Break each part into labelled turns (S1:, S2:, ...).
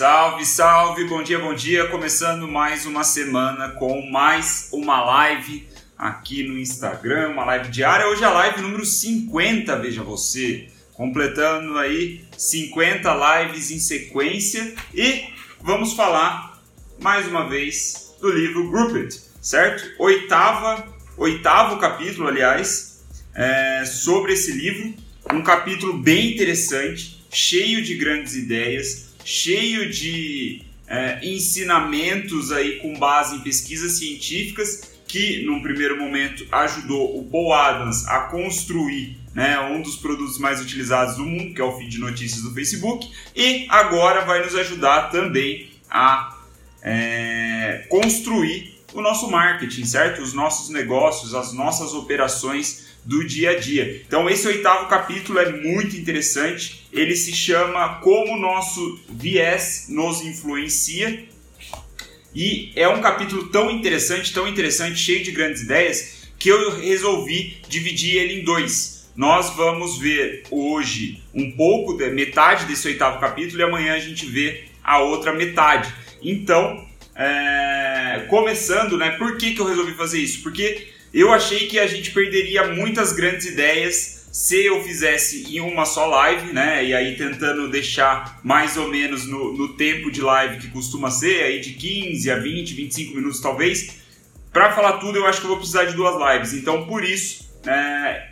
S1: Salve, salve, bom dia, bom dia. Começando mais uma semana com mais uma live aqui no Instagram, uma live diária. Hoje é a live número 50, veja você. Completando aí 50 lives em sequência e vamos falar mais uma vez do livro Grouped, certo? Oitava, oitavo capítulo, aliás, é, sobre esse livro. Um capítulo bem interessante, cheio de grandes ideias cheio de é, ensinamentos aí com base em pesquisas científicas que, num primeiro momento, ajudou o Paul Adams a construir né, um dos produtos mais utilizados do mundo, que é o feed de notícias do Facebook, e agora vai nos ajudar também a é, construir o nosso marketing, certo? Os nossos negócios, as nossas operações do dia a dia. Então, esse oitavo capítulo é muito interessante. Ele se chama Como o Nosso Viés Nos Influencia. E é um capítulo tão interessante, tão interessante, cheio de grandes ideias, que eu resolvi dividir ele em dois. Nós vamos ver hoje um pouco, da metade desse oitavo capítulo, e amanhã a gente vê a outra metade. Então, é, começando, né? Por que, que eu resolvi fazer isso? Porque eu achei que a gente perderia muitas grandes ideias se eu fizesse em uma só live, né? E aí tentando deixar mais ou menos no, no tempo de live que costuma ser, aí de 15 a 20, 25 minutos talvez. Para falar tudo, eu acho que eu vou precisar de duas lives. Então, por isso, é,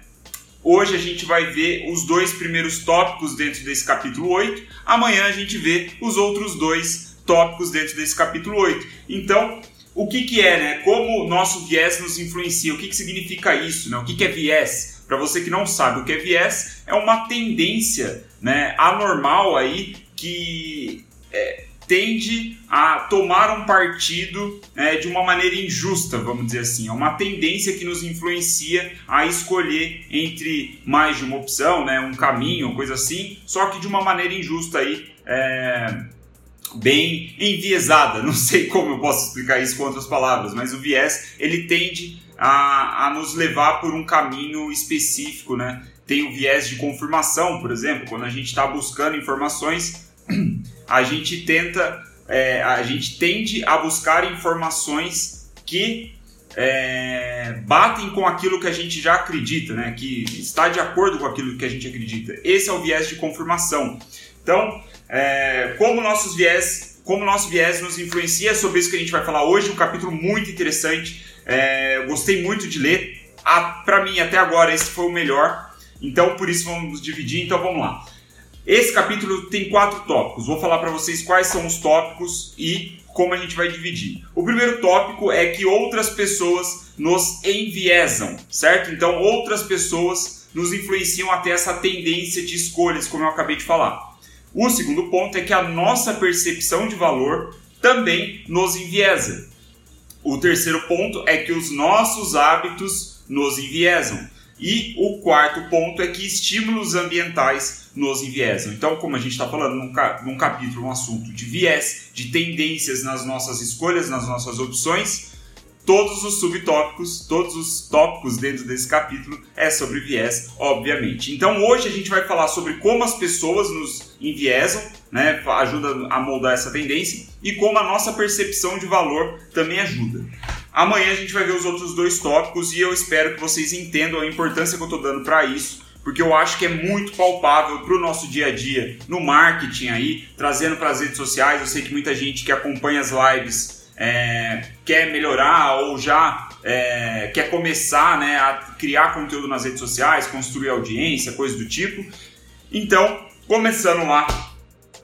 S1: hoje a gente vai ver os dois primeiros tópicos dentro desse capítulo 8. Amanhã a gente vê os outros dois tópicos dentro desse capítulo 8. Então, o que, que é, né? Como o nosso viés nos influencia, o que, que significa isso, né? O que, que é viés? Para você que não sabe o que é viés, é uma tendência né, anormal aí que é, tende a tomar um partido né, de uma maneira injusta, vamos dizer assim. É uma tendência que nos influencia a escolher entre mais de uma opção, né, um caminho, coisa assim, só que de uma maneira injusta aí. É bem enviesada. Não sei como eu posso explicar isso com outras palavras, mas o viés ele tende a, a nos levar por um caminho específico, né? Tem o viés de confirmação, por exemplo, quando a gente está buscando informações, a gente tenta, é, a gente tende a buscar informações que é, batem com aquilo que a gente já acredita, né? Que está de acordo com aquilo que a gente acredita. Esse é o viés de confirmação. Então, é, como nossos viés, como nosso viés nos influencia, é sobre isso que a gente vai falar hoje, um capítulo muito interessante. É, gostei muito de ler. Para mim, até agora, esse foi o melhor. Então, por isso vamos dividir. Então, vamos lá. Esse capítulo tem quatro tópicos. Vou falar para vocês quais são os tópicos e como a gente vai dividir. O primeiro tópico é que outras pessoas nos enviesam, certo? Então, outras pessoas nos influenciam até essa tendência de escolhas, como eu acabei de falar. O segundo ponto é que a nossa percepção de valor também nos enviesa. O terceiro ponto é que os nossos hábitos nos enviesam. E o quarto ponto é que estímulos ambientais nos enviesam. Então, como a gente está falando num, num capítulo, um assunto de viés, de tendências nas nossas escolhas, nas nossas opções, todos os subtópicos, todos os tópicos dentro desse capítulo é sobre viés, obviamente. Então hoje a gente vai falar sobre como as pessoas nos enviesam, né, ajuda a moldar essa tendência e como a nossa percepção de valor também ajuda. Amanhã a gente vai ver os outros dois tópicos e eu espero que vocês entendam a importância que eu estou dando para isso, porque eu acho que é muito palpável para o nosso dia a dia, no marketing aí, trazendo para as redes sociais. Eu sei que muita gente que acompanha as lives é, quer melhorar ou já é, quer começar né, a criar conteúdo nas redes sociais, construir audiência, coisa do tipo. Então, começando lá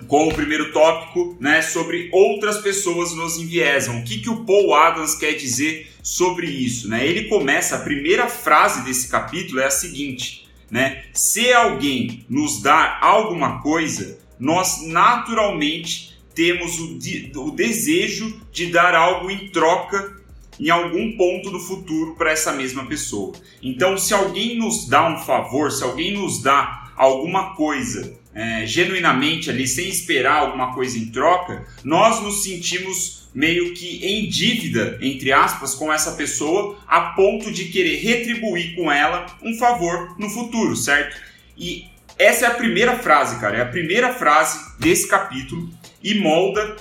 S1: com o primeiro tópico, né, sobre outras pessoas nos enviesam. O que, que o Paul Adams quer dizer sobre isso? Né? Ele começa, a primeira frase desse capítulo é a seguinte, né? Se alguém nos dá alguma coisa, nós naturalmente temos o, de, o desejo de dar algo em troca em algum ponto do futuro para essa mesma pessoa. Então, se alguém nos dá um favor, se alguém nos dá alguma coisa é, genuinamente ali, sem esperar alguma coisa em troca, nós nos sentimos meio que em dívida, entre aspas, com essa pessoa, a ponto de querer retribuir com ela um favor no futuro, certo? E essa é a primeira frase, cara, é a primeira frase desse capítulo e molda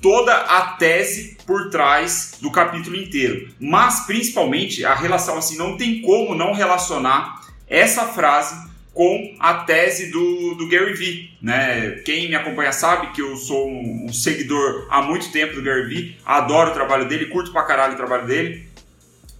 S1: toda a tese por trás do capítulo inteiro. Mas principalmente a relação assim não tem como não relacionar essa frase com a tese do, do Gary Vee. Né? Quem me acompanha sabe que eu sou um, um, seguidor há muito tempo do Gary Vee, adoro o trabalho dele, curto pra caralho o trabalho dele.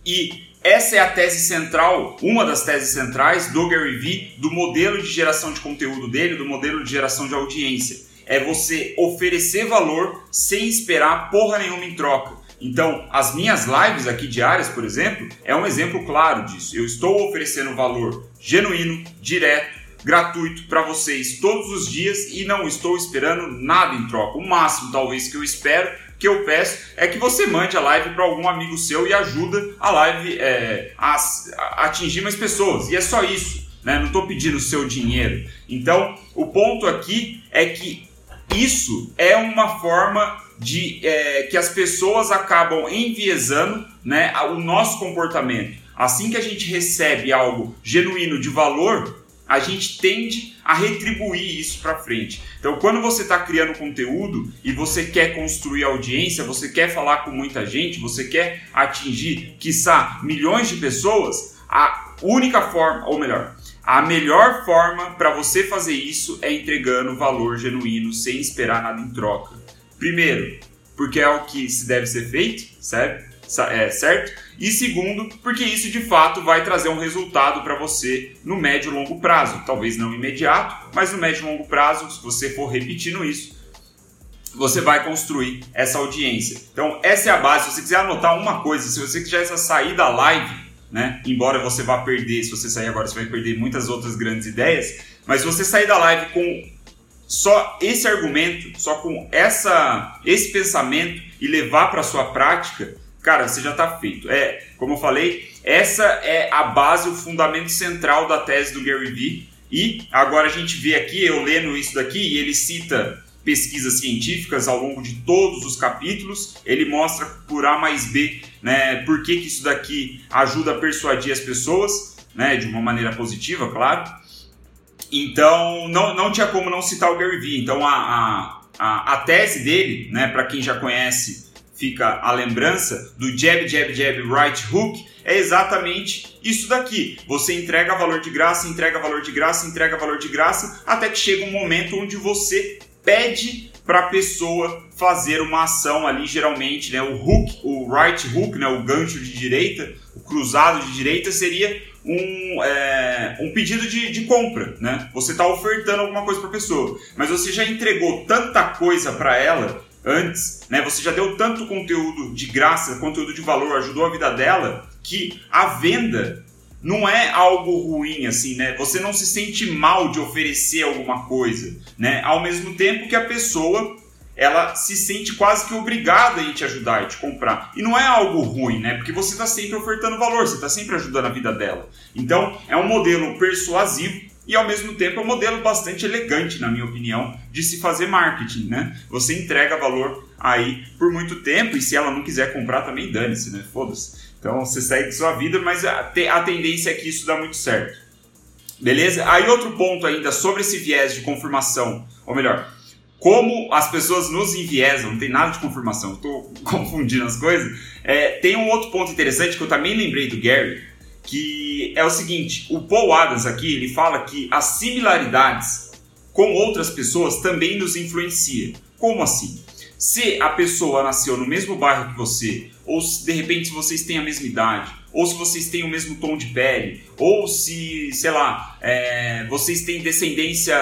S1: E essa é a tese central, uma das teses centrais do Gary Vee, do modelo de geração de conteúdo dele, do modelo de geração de audiência. É você oferecer valor sem esperar porra nenhuma em troca. Então, as minhas lives aqui diárias, por exemplo, é um exemplo claro disso. Eu estou oferecendo valor genuíno, direto, gratuito para vocês todos os dias e não estou esperando nada em troca. O máximo, talvez, que eu espero, que eu peço, é que você mande a live para algum amigo seu e ajuda a live é, a, a atingir mais pessoas. E é só isso. Né? Não estou pedindo o seu dinheiro. Então, o ponto aqui é que isso é uma forma de é, que as pessoas acabam enviesando né, o nosso comportamento. Assim que a gente recebe algo genuíno de valor, a gente tende a retribuir isso para frente. Então, quando você está criando conteúdo e você quer construir audiência, você quer falar com muita gente, você quer atingir, quiçá, milhões de pessoas, a única forma, ou melhor, a melhor forma para você fazer isso é entregando valor genuíno sem esperar nada em troca. Primeiro, porque é o que se deve ser feito, certo? É, certo? E segundo, porque isso de fato vai trazer um resultado para você no médio e longo prazo. Talvez não imediato, mas no médio e longo prazo, se você for repetindo isso, você vai construir essa audiência. Então, essa é a base. Se você quiser anotar uma coisa, se você quiser sair da live, né? Embora você vá perder, se você sair agora, você vai perder muitas outras grandes ideias. Mas se você sair da live com só esse argumento, só com essa, esse pensamento e levar para sua prática, cara, você já está feito. É, como eu falei, essa é a base, o fundamento central da tese do Gary Vee. E agora a gente vê aqui, eu lendo isso daqui, e ele cita pesquisas científicas ao longo de todos os capítulos. Ele mostra por A mais B, né, por que, que isso daqui ajuda a persuadir as pessoas, né, de uma maneira positiva, claro. Então, não, não tinha como não citar o Gary Vee. Então, a, a, a tese dele, né, para quem já conhece, fica a lembrança do jab, jab, jab, right hook, é exatamente isso daqui. Você entrega valor de graça, entrega valor de graça, entrega valor de graça, até que chega um momento onde você pede para a pessoa fazer uma ação ali, geralmente, né, o hook, o right hook, né, o gancho de direita, o cruzado de direita seria um, é, um pedido de, de, compra, né? Você está ofertando alguma coisa para a pessoa, mas você já entregou tanta coisa para ela antes, né? Você já deu tanto conteúdo de graça, conteúdo de valor, ajudou a vida dela, que a venda não é algo ruim assim, né? Você não se sente mal de oferecer alguma coisa, né? Ao mesmo tempo que a pessoa ela se sente quase que obrigada a te ajudar e te comprar. E não é algo ruim, né? Porque você está sempre ofertando valor, você está sempre ajudando a vida dela. Então, é um modelo persuasivo e ao mesmo tempo é um modelo bastante elegante, na minha opinião, de se fazer marketing, né? Você entrega valor aí por muito tempo e se ela não quiser comprar também dane-se, né? Foda-se. Então você segue sua vida, mas a, a tendência é que isso dá muito certo. Beleza? Aí outro ponto ainda sobre esse viés de confirmação, ou melhor, como as pessoas nos enviesam, não tem nada de confirmação, estou confundindo as coisas. É, tem um outro ponto interessante que eu também lembrei do Gary, que é o seguinte: o Paul Adams aqui ele fala que as similaridades com outras pessoas também nos influencia. Como assim? Se a pessoa nasceu no mesmo bairro que você, ou se de repente vocês têm a mesma idade, ou se vocês têm o mesmo tom de pele, ou se, sei lá, é, vocês têm descendência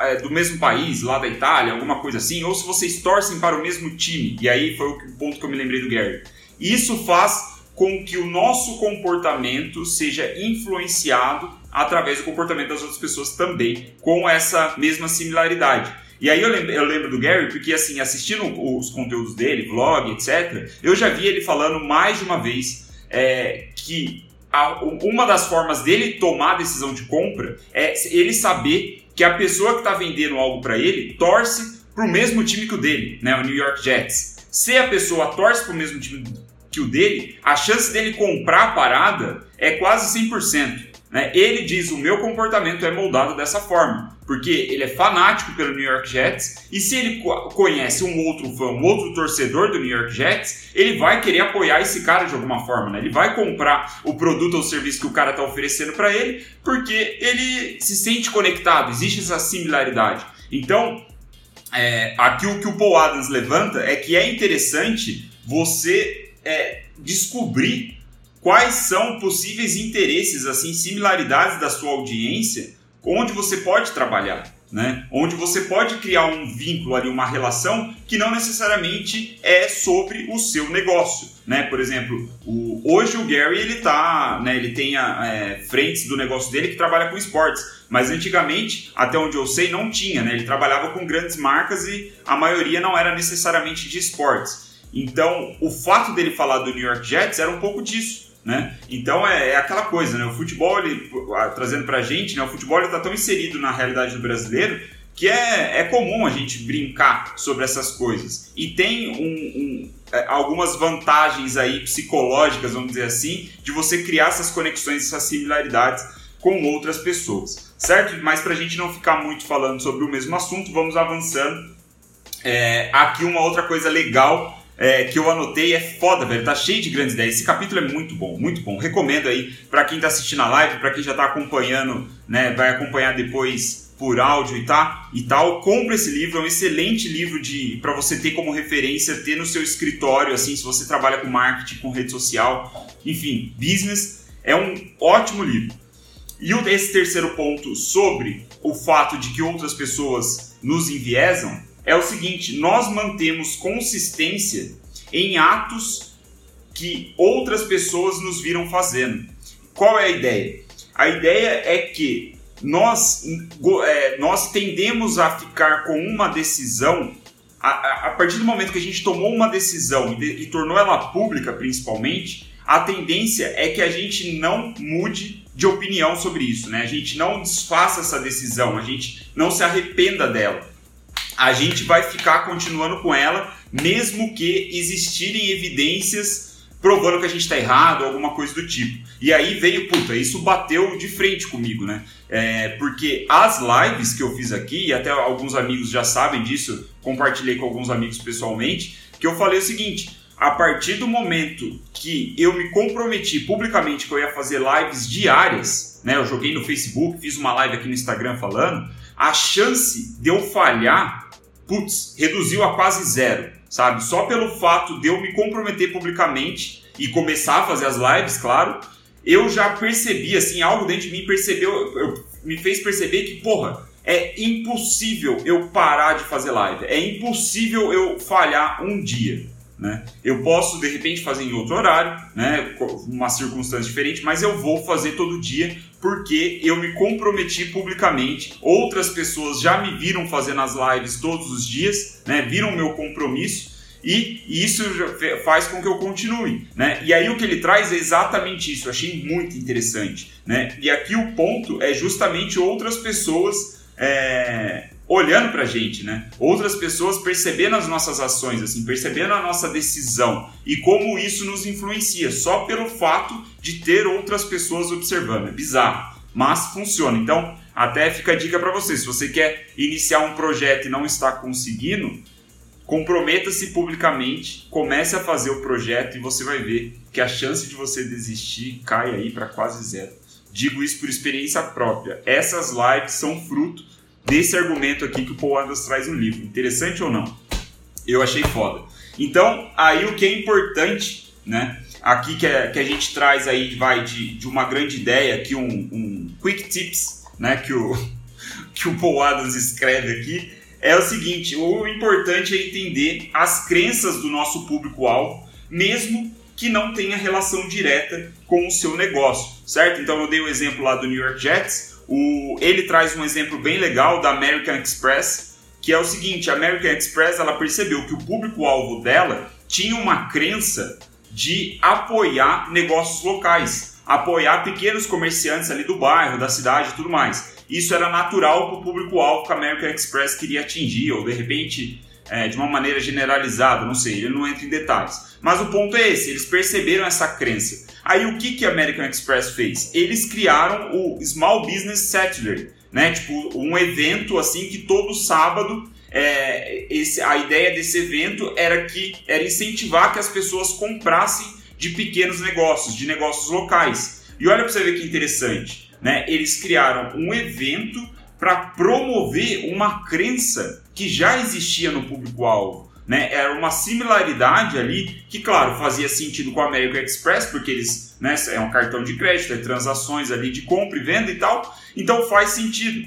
S1: é, do mesmo país, lá da Itália, alguma coisa assim, ou se vocês torcem para o mesmo time. E aí foi o ponto que eu me lembrei do Gary. Isso faz com que o nosso comportamento seja influenciado através do comportamento das outras pessoas também, com essa mesma similaridade. E aí eu lembro, eu lembro, do Gary porque, assim, assistindo os conteúdos dele, vlog, etc., eu já vi ele falando mais de uma vez é, que a, uma das formas dele tomar a decisão de compra é ele saber que a pessoa que está vendendo algo para ele torce para o mesmo time que o dele, né, o New York Jets. Se a pessoa torce para o mesmo time que o dele, a chance dele comprar a parada é quase 100%. Né? Ele diz: o meu comportamento é moldado dessa forma, porque ele é fanático pelo New York Jets e se ele conhece um outro fã, um outro torcedor do New York Jets, ele vai querer apoiar esse cara de alguma forma. Né? Ele vai comprar o produto ou serviço que o cara está oferecendo para ele, porque ele se sente conectado, existe essa similaridade. Então, é, aqui o que o Paul Adams levanta é que é interessante você é, descobrir quais são possíveis interesses, assim, similaridades da sua audiência, onde você pode trabalhar. Né? Onde você pode criar um vínculo ali, uma relação que não necessariamente é sobre o seu negócio, né? Por exemplo, o, hoje o Gary ele tá, né? Ele tem a, é, frentes do negócio dele que trabalha com esportes, mas antigamente, até onde eu sei, não tinha, né? Ele trabalhava com grandes marcas e a maioria não era necessariamente de esportes. Então, o fato dele falar do New York Jets era um pouco disso né? Então é, é, aquela coisa, né? O futebol, ele, trazendo pra gente, né? o futebol está tão inserido na realidade do brasileiro que é, é comum a gente brincar sobre essas coisas. E tem um, um, é, algumas vantagens aí psicológicas, vamos dizer assim, de você criar essas conexões, essas similaridades com outras pessoas, certo? Mas para a gente não ficar muito falando sobre o mesmo assunto, vamos avançando. É, aqui uma outra coisa legal é, que eu anotei é foda, velho. Tá cheio de grandes ideias. Esse capítulo é muito bom, muito bom. Recomendo aí para quem tá assistindo a live, para quem já tá acompanhando, né, vai acompanhar depois por áudio e tá e tal. Compre esse livro, é um excelente livro de para você ter como referência, ter no seu escritório, assim, se você trabalha com marketing, com rede social, enfim, business, é um ótimo livro. E esse terceiro ponto sobre o fato de que outras pessoas nos enviesam é o seguinte: nós mantemos consistência em atos que outras pessoas nos viram fazendo. Qual é a ideia? A ideia é que nós, é, nós tendemos a ficar com uma decisão a, a, partir do momento que a gente tomou uma decisão e, de, e tornou ela pública, principalmente, a tendência é que a gente não mude de opinião sobre isso, né? A gente não desfaça essa decisão, a gente não se arrependa dela a gente vai ficar continuando com ela, mesmo que existirem evidências provando que a gente está errado, alguma coisa do tipo. E aí veio, puta, isso bateu de frente comigo, né? É, porque as lives que eu fiz aqui, e até alguns amigos já sabem disso, compartilhei com alguns amigos pessoalmente, que eu falei o seguinte: a partir do momento que eu me comprometi publicamente que eu ia fazer lives diárias, né? Eu joguei no Facebook, fiz uma live aqui no Instagram falando, a chance de eu falhar putz, reduziu a quase zero, sabe? Só pelo fato de eu me comprometer publicamente e começar a fazer as lives, claro, eu já percebi, assim, algo dentro de mim percebeu, eu, me fez perceber que, porra, é impossível eu parar de fazer live, é impossível eu falhar um dia. Né? Eu posso de repente fazer em outro horário, né? uma circunstância diferente, mas eu vou fazer todo dia porque eu me comprometi publicamente. Outras pessoas já me viram fazendo as lives todos os dias, né? viram meu compromisso e isso faz com que eu continue. Né? E aí o que ele traz é exatamente isso, eu achei muito interessante. Né? E aqui o ponto é justamente outras pessoas. É olhando para a gente, né? Outras pessoas percebendo as nossas ações, assim, percebendo a nossa decisão e como isso nos influencia só pelo fato de ter outras pessoas observando. É bizarro, mas funciona. Então, até fica a dica para você. Se você quer iniciar um projeto e não está conseguindo, comprometa-se publicamente, comece a fazer o projeto e você vai ver que a chance de você desistir cai aí para quase zero. Digo isso por experiência própria. Essas lives são fruto desse argumento aqui que o Paul Adams traz no livro. Interessante ou não? Eu achei foda. Então, aí o que é importante, né? Aqui que, é, que a gente traz aí, vai de, de uma grande ideia, aqui um, um quick tips, né? Que o, que o Paul Adams escreve aqui, é o seguinte: o importante é entender as crenças do nosso público-alvo, mesmo que não tenha relação direta com o seu negócio, certo? Então eu dei o exemplo lá do New York Jets, o, ele traz um exemplo bem legal da American Express, que é o seguinte: a American Express ela percebeu que o público-alvo dela tinha uma crença de apoiar negócios locais, apoiar pequenos comerciantes ali do bairro, da cidade e tudo mais. Isso era natural para o público-alvo que a American Express queria atingir, ou de repente é, de uma maneira generalizada, não sei, ele não entra em detalhes. Mas o ponto é esse, eles perceberam essa crença. Aí o que, que a American Express fez? Eles criaram o Small Business Saturday, né? Tipo, um evento assim que todo sábado é, esse, a ideia desse evento era que era incentivar que as pessoas comprassem de pequenos negócios, de negócios locais. E olha para você ver que interessante, né? Eles criaram um evento para promover uma crença que já existia no público-alvo. Né? Era uma similaridade ali que, claro, fazia sentido com a American Express, porque eles né, é um cartão de crédito, é transações ali de compra e venda e tal, então faz sentido.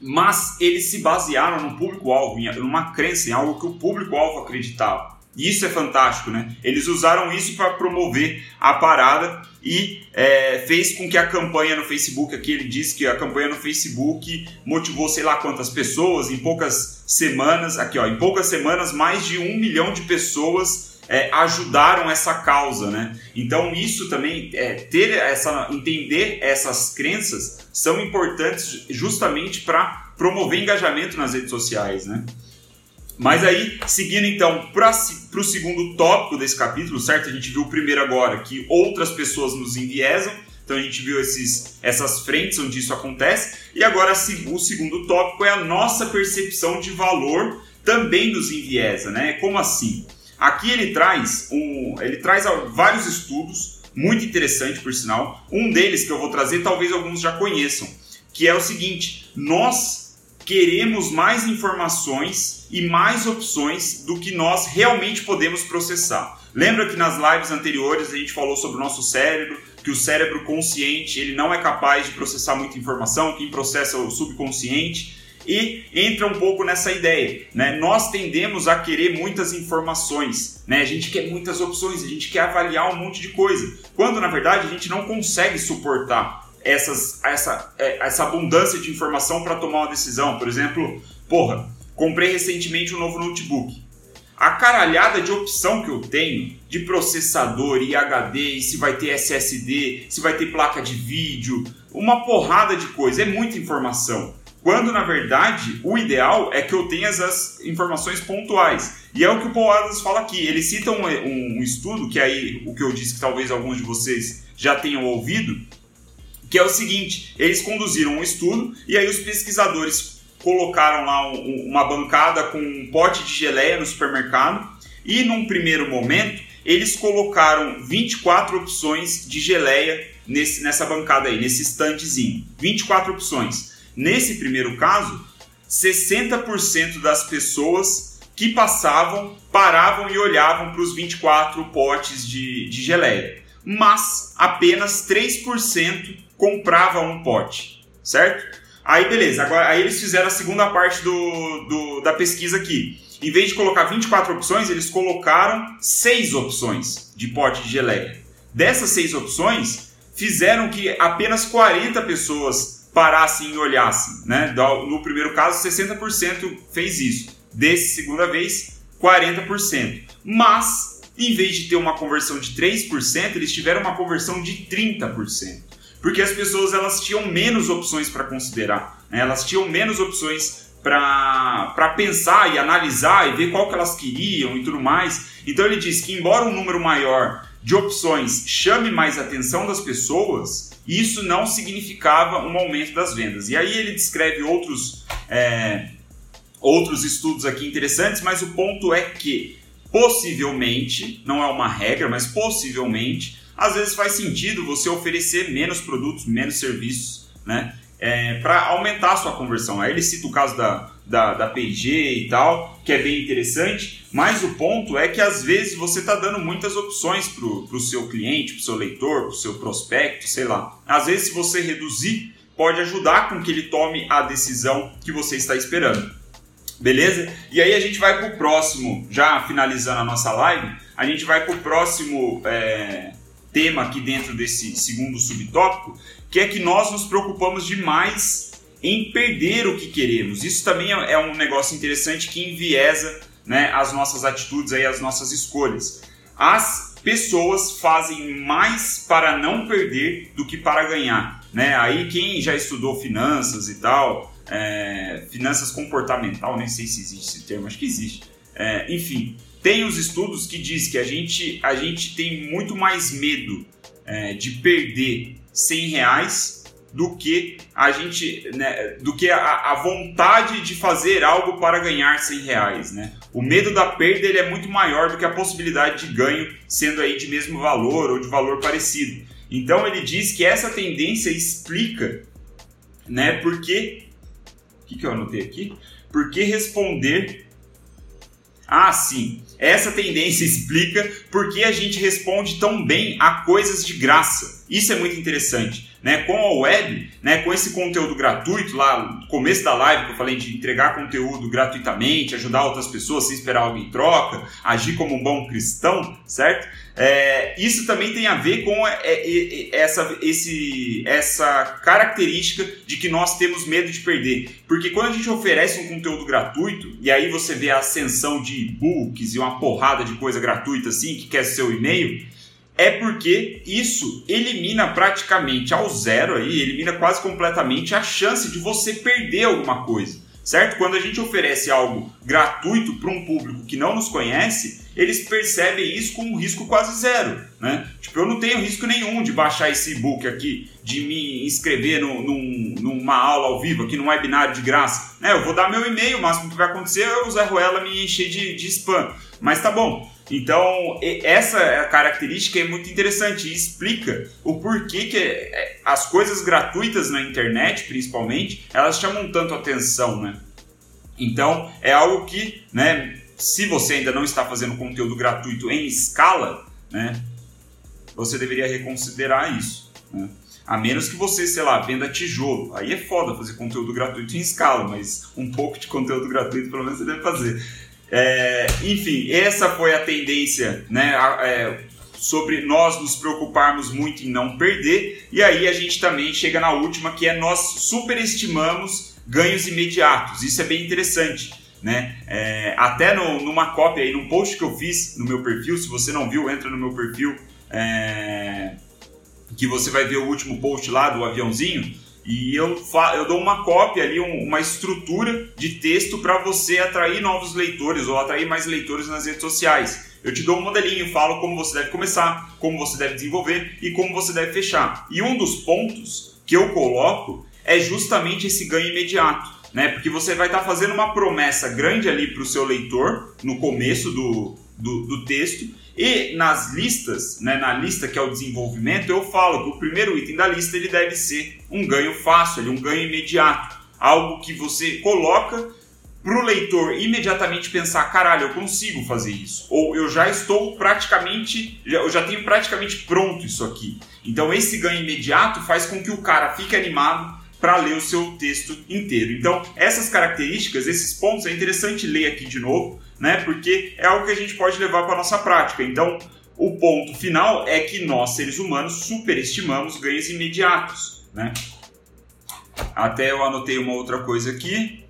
S1: Mas eles se basearam no público-alvo, em uma crença, em algo que o público-alvo acreditava. E isso é fantástico, né? Eles usaram isso para promover a parada e é, fez com que a campanha no Facebook, aqui ele disse que a campanha no Facebook motivou sei lá quantas pessoas, em poucas semanas, aqui ó, em poucas semanas mais de um milhão de pessoas é, ajudaram essa causa, né? Então isso também é, ter essa entender essas crenças são importantes justamente para promover engajamento nas redes sociais, né? Mas aí, seguindo então para o segundo tópico desse capítulo, certo? A gente viu o primeiro agora, que outras pessoas nos enviesam. Então a gente viu esses, essas frentes onde isso acontece. E agora o segundo tópico é a nossa percepção de valor também nos enviesa, né? Como assim? Aqui ele traz, um, ele traz vários estudos, muito interessante por sinal. Um deles que eu vou trazer, talvez alguns já conheçam, que é o seguinte: nós queremos mais informações e mais opções do que nós realmente podemos processar. Lembra que nas lives anteriores a gente falou sobre o nosso cérebro, que o cérebro consciente ele não é capaz de processar muita informação, quem processa é o subconsciente e entra um pouco nessa ideia, né? Nós tendemos a querer muitas informações, né? A gente quer muitas opções, a gente quer avaliar um monte de coisa, quando na verdade a gente não consegue suportar essas, essa, é, essa abundância de informação para tomar uma decisão. Por exemplo, porra, comprei recentemente um novo notebook. A caralhada de opção que eu tenho de processador e HD, e se vai ter SSD, se vai ter placa de vídeo, uma porrada de coisa, é muita informação. Quando na verdade o ideal é que eu tenha as informações pontuais. E é o que o Paul Adams fala aqui. Ele cita um, um, um estudo, que aí o que eu disse que talvez alguns de vocês já tenham ouvido, que é o seguinte: eles conduziram um estudo e aí os pesquisadores colocaram lá um, uma bancada com um pote de geleia no supermercado e num primeiro momento eles colocaram 24 opções de geleia nesse, nessa bancada aí, nesse standzinho. 24 opções. Nesse primeiro caso, 60% das pessoas que passavam paravam e olhavam para os 24 potes de, de geleia. Mas apenas 3% comprava um pote, certo? Aí beleza, agora aí eles fizeram a segunda parte do, do, da pesquisa aqui. Em vez de colocar 24 opções, eles colocaram 6 opções de pote de geleia. Dessas 6 opções, fizeram que apenas 40 pessoas parassem e olhassem. Né? No primeiro caso, 60% fez isso. Desse segunda vez, 40%. Mas, em vez de ter uma conversão de 3%, eles tiveram uma conversão de 30% porque as pessoas elas tinham menos opções para considerar, né? elas tinham menos opções para pensar e analisar e ver qual que elas queriam e tudo mais. Então ele diz que embora um número maior de opções chame mais atenção das pessoas, isso não significava um aumento das vendas. E aí ele descreve outros, é, outros estudos aqui interessantes, mas o ponto é que possivelmente, não é uma regra, mas possivelmente às vezes faz sentido você oferecer menos produtos, menos serviços, né? É, para aumentar a sua conversão. Aí ele cita o caso da, da, da P&G e tal, que é bem interessante, mas o ponto é que às vezes você está dando muitas opções para o seu cliente, para o seu leitor, para o seu prospecto, sei lá. Às vezes, se você reduzir, pode ajudar com que ele tome a decisão que você está esperando. Beleza? E aí a gente vai para o próximo, já finalizando a nossa live, a gente vai para o próximo. É tema aqui dentro desse segundo subtópico, que é que nós nos preocupamos demais em perder o que queremos. Isso também é, é um negócio interessante que enviesa né, as nossas atitudes, aí, as nossas escolhas. As pessoas fazem mais para não perder do que para ganhar. Né? Aí quem já estudou finanças e tal, é, finanças comportamental, nem sei se existe esse termo, acho que existe É, enfim, tem os estudos que diz que a gente, a gente tem muito mais medo é, de perder 100 reais do que a gente, né, do que a, a, vontade de fazer algo para ganhar 100 reais, né? O medo da perda ele é muito maior do que a possibilidade de ganho sendo aí de mesmo valor ou de valor parecido. Então ele diz que essa tendência explica, né? Porque o que, que eu anotei aqui? Porque responder ah, sim. Essa tendência explica por que a gente responde tão bem a coisas de graça. Isso é muito interessante né, com a web, né, com esse conteúdo gratuito lá no começo da live que eu falei de entregar conteúdo gratuitamente, ajudar outras pessoas sem esperar algo em troca, agir como um bom cristão, certo? É, isso também tem a ver com é, é, é, essa, esse, essa característica de que nós temos medo de perder. Porque quando a gente oferece um conteúdo gratuito, e aí você vê a ascensão de e-books e uma porrada de coisa gratuita assim, que quer seu e-mail, é porque isso elimina praticamente ao zero aí, elimina quase completamente a chance de você perder alguma coisa, certo? Quando a gente oferece algo gratuito para um público que não nos conhece, eles percebem isso com um risco quase zero, né? Tipo, eu não tenho risco nenhum de baixar esse e-book aqui, de me inscrever no, num, numa aula ao vivo aqui, num webinário de graça. Né? Eu vou dar meu e-mail, o máximo que vai acontecer é o Zé Ruela me encher de, de spam. Mas tá bom. Então, essa característica é muito interessante e explica o porquê que é, as coisas gratuitas na internet, principalmente, elas chamam tanto atenção, né? Então, é algo que, né, se você ainda não está fazendo conteúdo gratuito em escala, né, você deveria reconsiderar isso, né? A menos que você, sei lá, venda tijolo. Aí é foda fazer conteúdo gratuito em escala, mas um pouco de conteúdo gratuito pelo menos você deve fazer. É, enfim, essa foi a tendência, né? É, sobre nós nos preocuparmos muito em não perder. E aí a gente também chega na última, que é nós superestimamos ganhos imediatos. Isso é bem interessante. Né? É, até no, numa cópia aí, num post que eu fiz no meu perfil, se você não viu, entra no meu perfil, é, que você vai ver o último post lá do aviãozinho. E eu, eu dou uma cópia ali, uma estrutura de texto para você atrair novos leitores ou atrair mais leitores nas redes sociais. Eu te dou um modelinho, falo como você deve começar, como você deve desenvolver e como você deve fechar. E um dos pontos que eu coloco é justamente esse ganho imediato. Né? Porque você vai estar tá fazendo uma promessa grande ali para o seu leitor no começo do, do, do texto e nas listas, né, na lista que é o desenvolvimento, eu falo que o primeiro item da lista ele deve ser um ganho fácil, um ganho imediato, algo que você coloca para o leitor imediatamente pensar, caralho, eu consigo fazer isso, ou eu já estou praticamente, eu já tenho praticamente pronto isso aqui. Então esse ganho imediato faz com que o cara fique animado para ler o seu texto inteiro. Então essas características, esses pontos é interessante ler aqui de novo né? Porque é algo que a gente pode levar para a nossa prática. Então, o ponto final é que nós, seres humanos, superestimamos ganhos imediatos, né? Até eu anotei uma outra coisa aqui,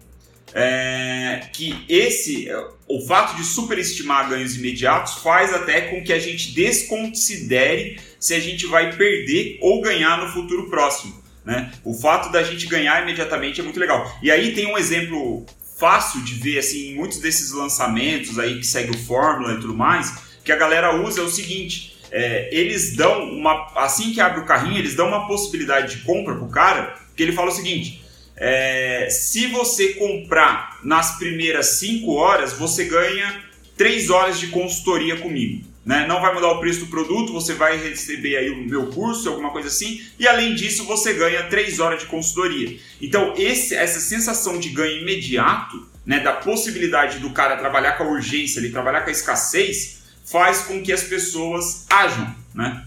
S1: é, que esse, o fato de superestimar ganhos imediatos faz até com que a gente desconsidere se a gente vai perder ou ganhar no futuro próximo. Né? O fato da gente ganhar imediatamente é muito legal. E aí tem um exemplo fácil de ver assim em muitos desses lançamentos aí que segue o Fórmula e tudo mais, que a galera usa é o seguinte: é, eles dão uma. Assim que abre o carrinho, eles dão uma possibilidade de compra pro cara, que ele fala o seguinte. É, se você comprar nas primeiras 5 horas, você ganha 3 horas de consultoria comigo. Né? Não vai mudar o preço do produto, você vai receber aí o meu curso, alguma coisa assim, e além disso você ganha 3 horas de consultoria. Então, esse, essa sensação de ganho imediato, né, da possibilidade do cara trabalhar com a urgência, ele trabalhar com a escassez, faz com que as pessoas ajam, né?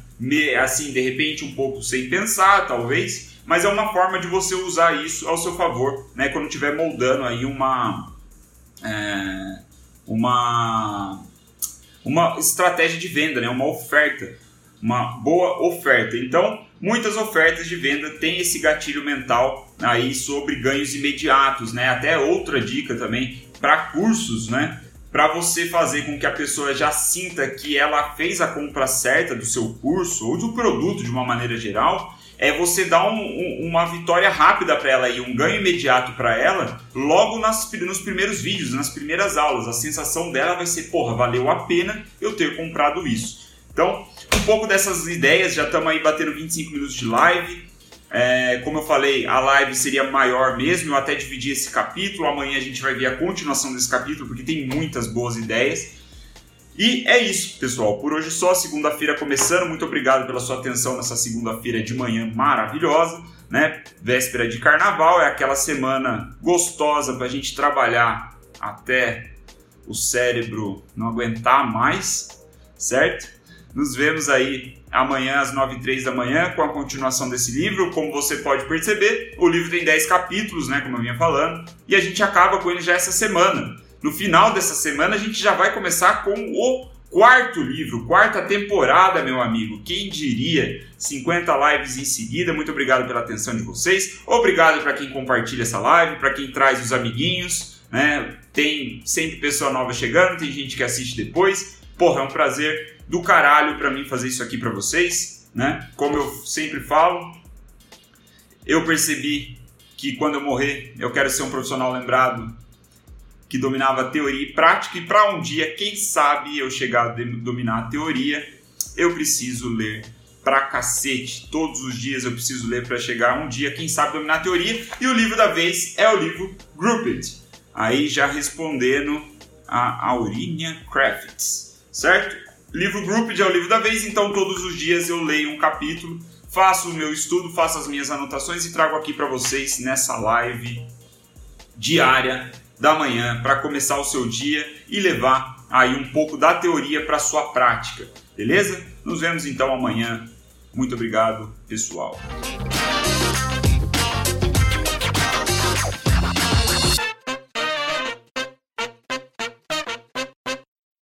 S1: Assim, de repente, um pouco sem pensar, talvez, mas é uma forma de você usar isso ao seu favor, né? Quando estiver moldando aí uma. É, uma uma estratégia de venda, né? uma oferta, uma boa oferta. Então, muitas ofertas de venda têm esse gatilho mental aí sobre ganhos imediatos, né? Até outra dica também para cursos, né? Para você fazer com que a pessoa já sinta que ela fez a compra certa do seu curso ou do produto de uma maneira geral é você dar um, um, uma vitória rápida para ela e um ganho imediato para ela logo nas, nos primeiros vídeos, nas primeiras aulas. A sensação dela vai ser, porra, valeu a pena eu ter comprado isso. Então, um pouco dessas ideias, já estamos aí batendo 25 minutos de live. É, como eu falei, a live seria maior mesmo, eu até dividi esse capítulo. Amanhã a gente vai ver a continuação desse capítulo, porque tem muitas boas ideias. E é isso, pessoal. Por hoje só, segunda-feira começando. Muito obrigado pela sua atenção nessa segunda-feira de manhã maravilhosa, né? Véspera de carnaval, é aquela semana gostosa para a gente trabalhar até o cérebro não aguentar mais, certo? Nos vemos aí amanhã às 9 e 3 da manhã com a continuação desse livro. Como você pode perceber, o livro tem 10 capítulos, né, como eu vinha falando, e a gente acaba com ele já essa semana. No final dessa semana, a gente já vai começar com o quarto livro, quarta temporada, meu amigo. Quem diria? 50 lives em seguida. Muito obrigado pela atenção de vocês. Obrigado para quem compartilha essa live, para quem traz os amiguinhos. Né? Tem sempre pessoa nova chegando, tem gente que assiste depois. Porra, é um prazer do caralho para mim fazer isso aqui para vocês, né? Como eu sempre falo, eu percebi que quando eu morrer, eu quero ser um profissional lembrado que dominava teoria e prática, e para um dia, quem sabe, eu chegar a dominar a teoria, eu preciso ler pra cacete. Todos os dias eu preciso ler para chegar um dia, quem sabe, dominar a teoria. E o livro da vez é o livro Grouped. Aí já respondendo a Aurinha Crafts, certo? Livro Grouped é o livro da vez, então todos os dias eu leio um capítulo, faço o meu estudo, faço as minhas anotações e trago aqui para vocês nessa live diária da manhã para começar o seu dia e levar aí um pouco da teoria para sua prática, beleza? Nos vemos então amanhã. Muito obrigado, pessoal.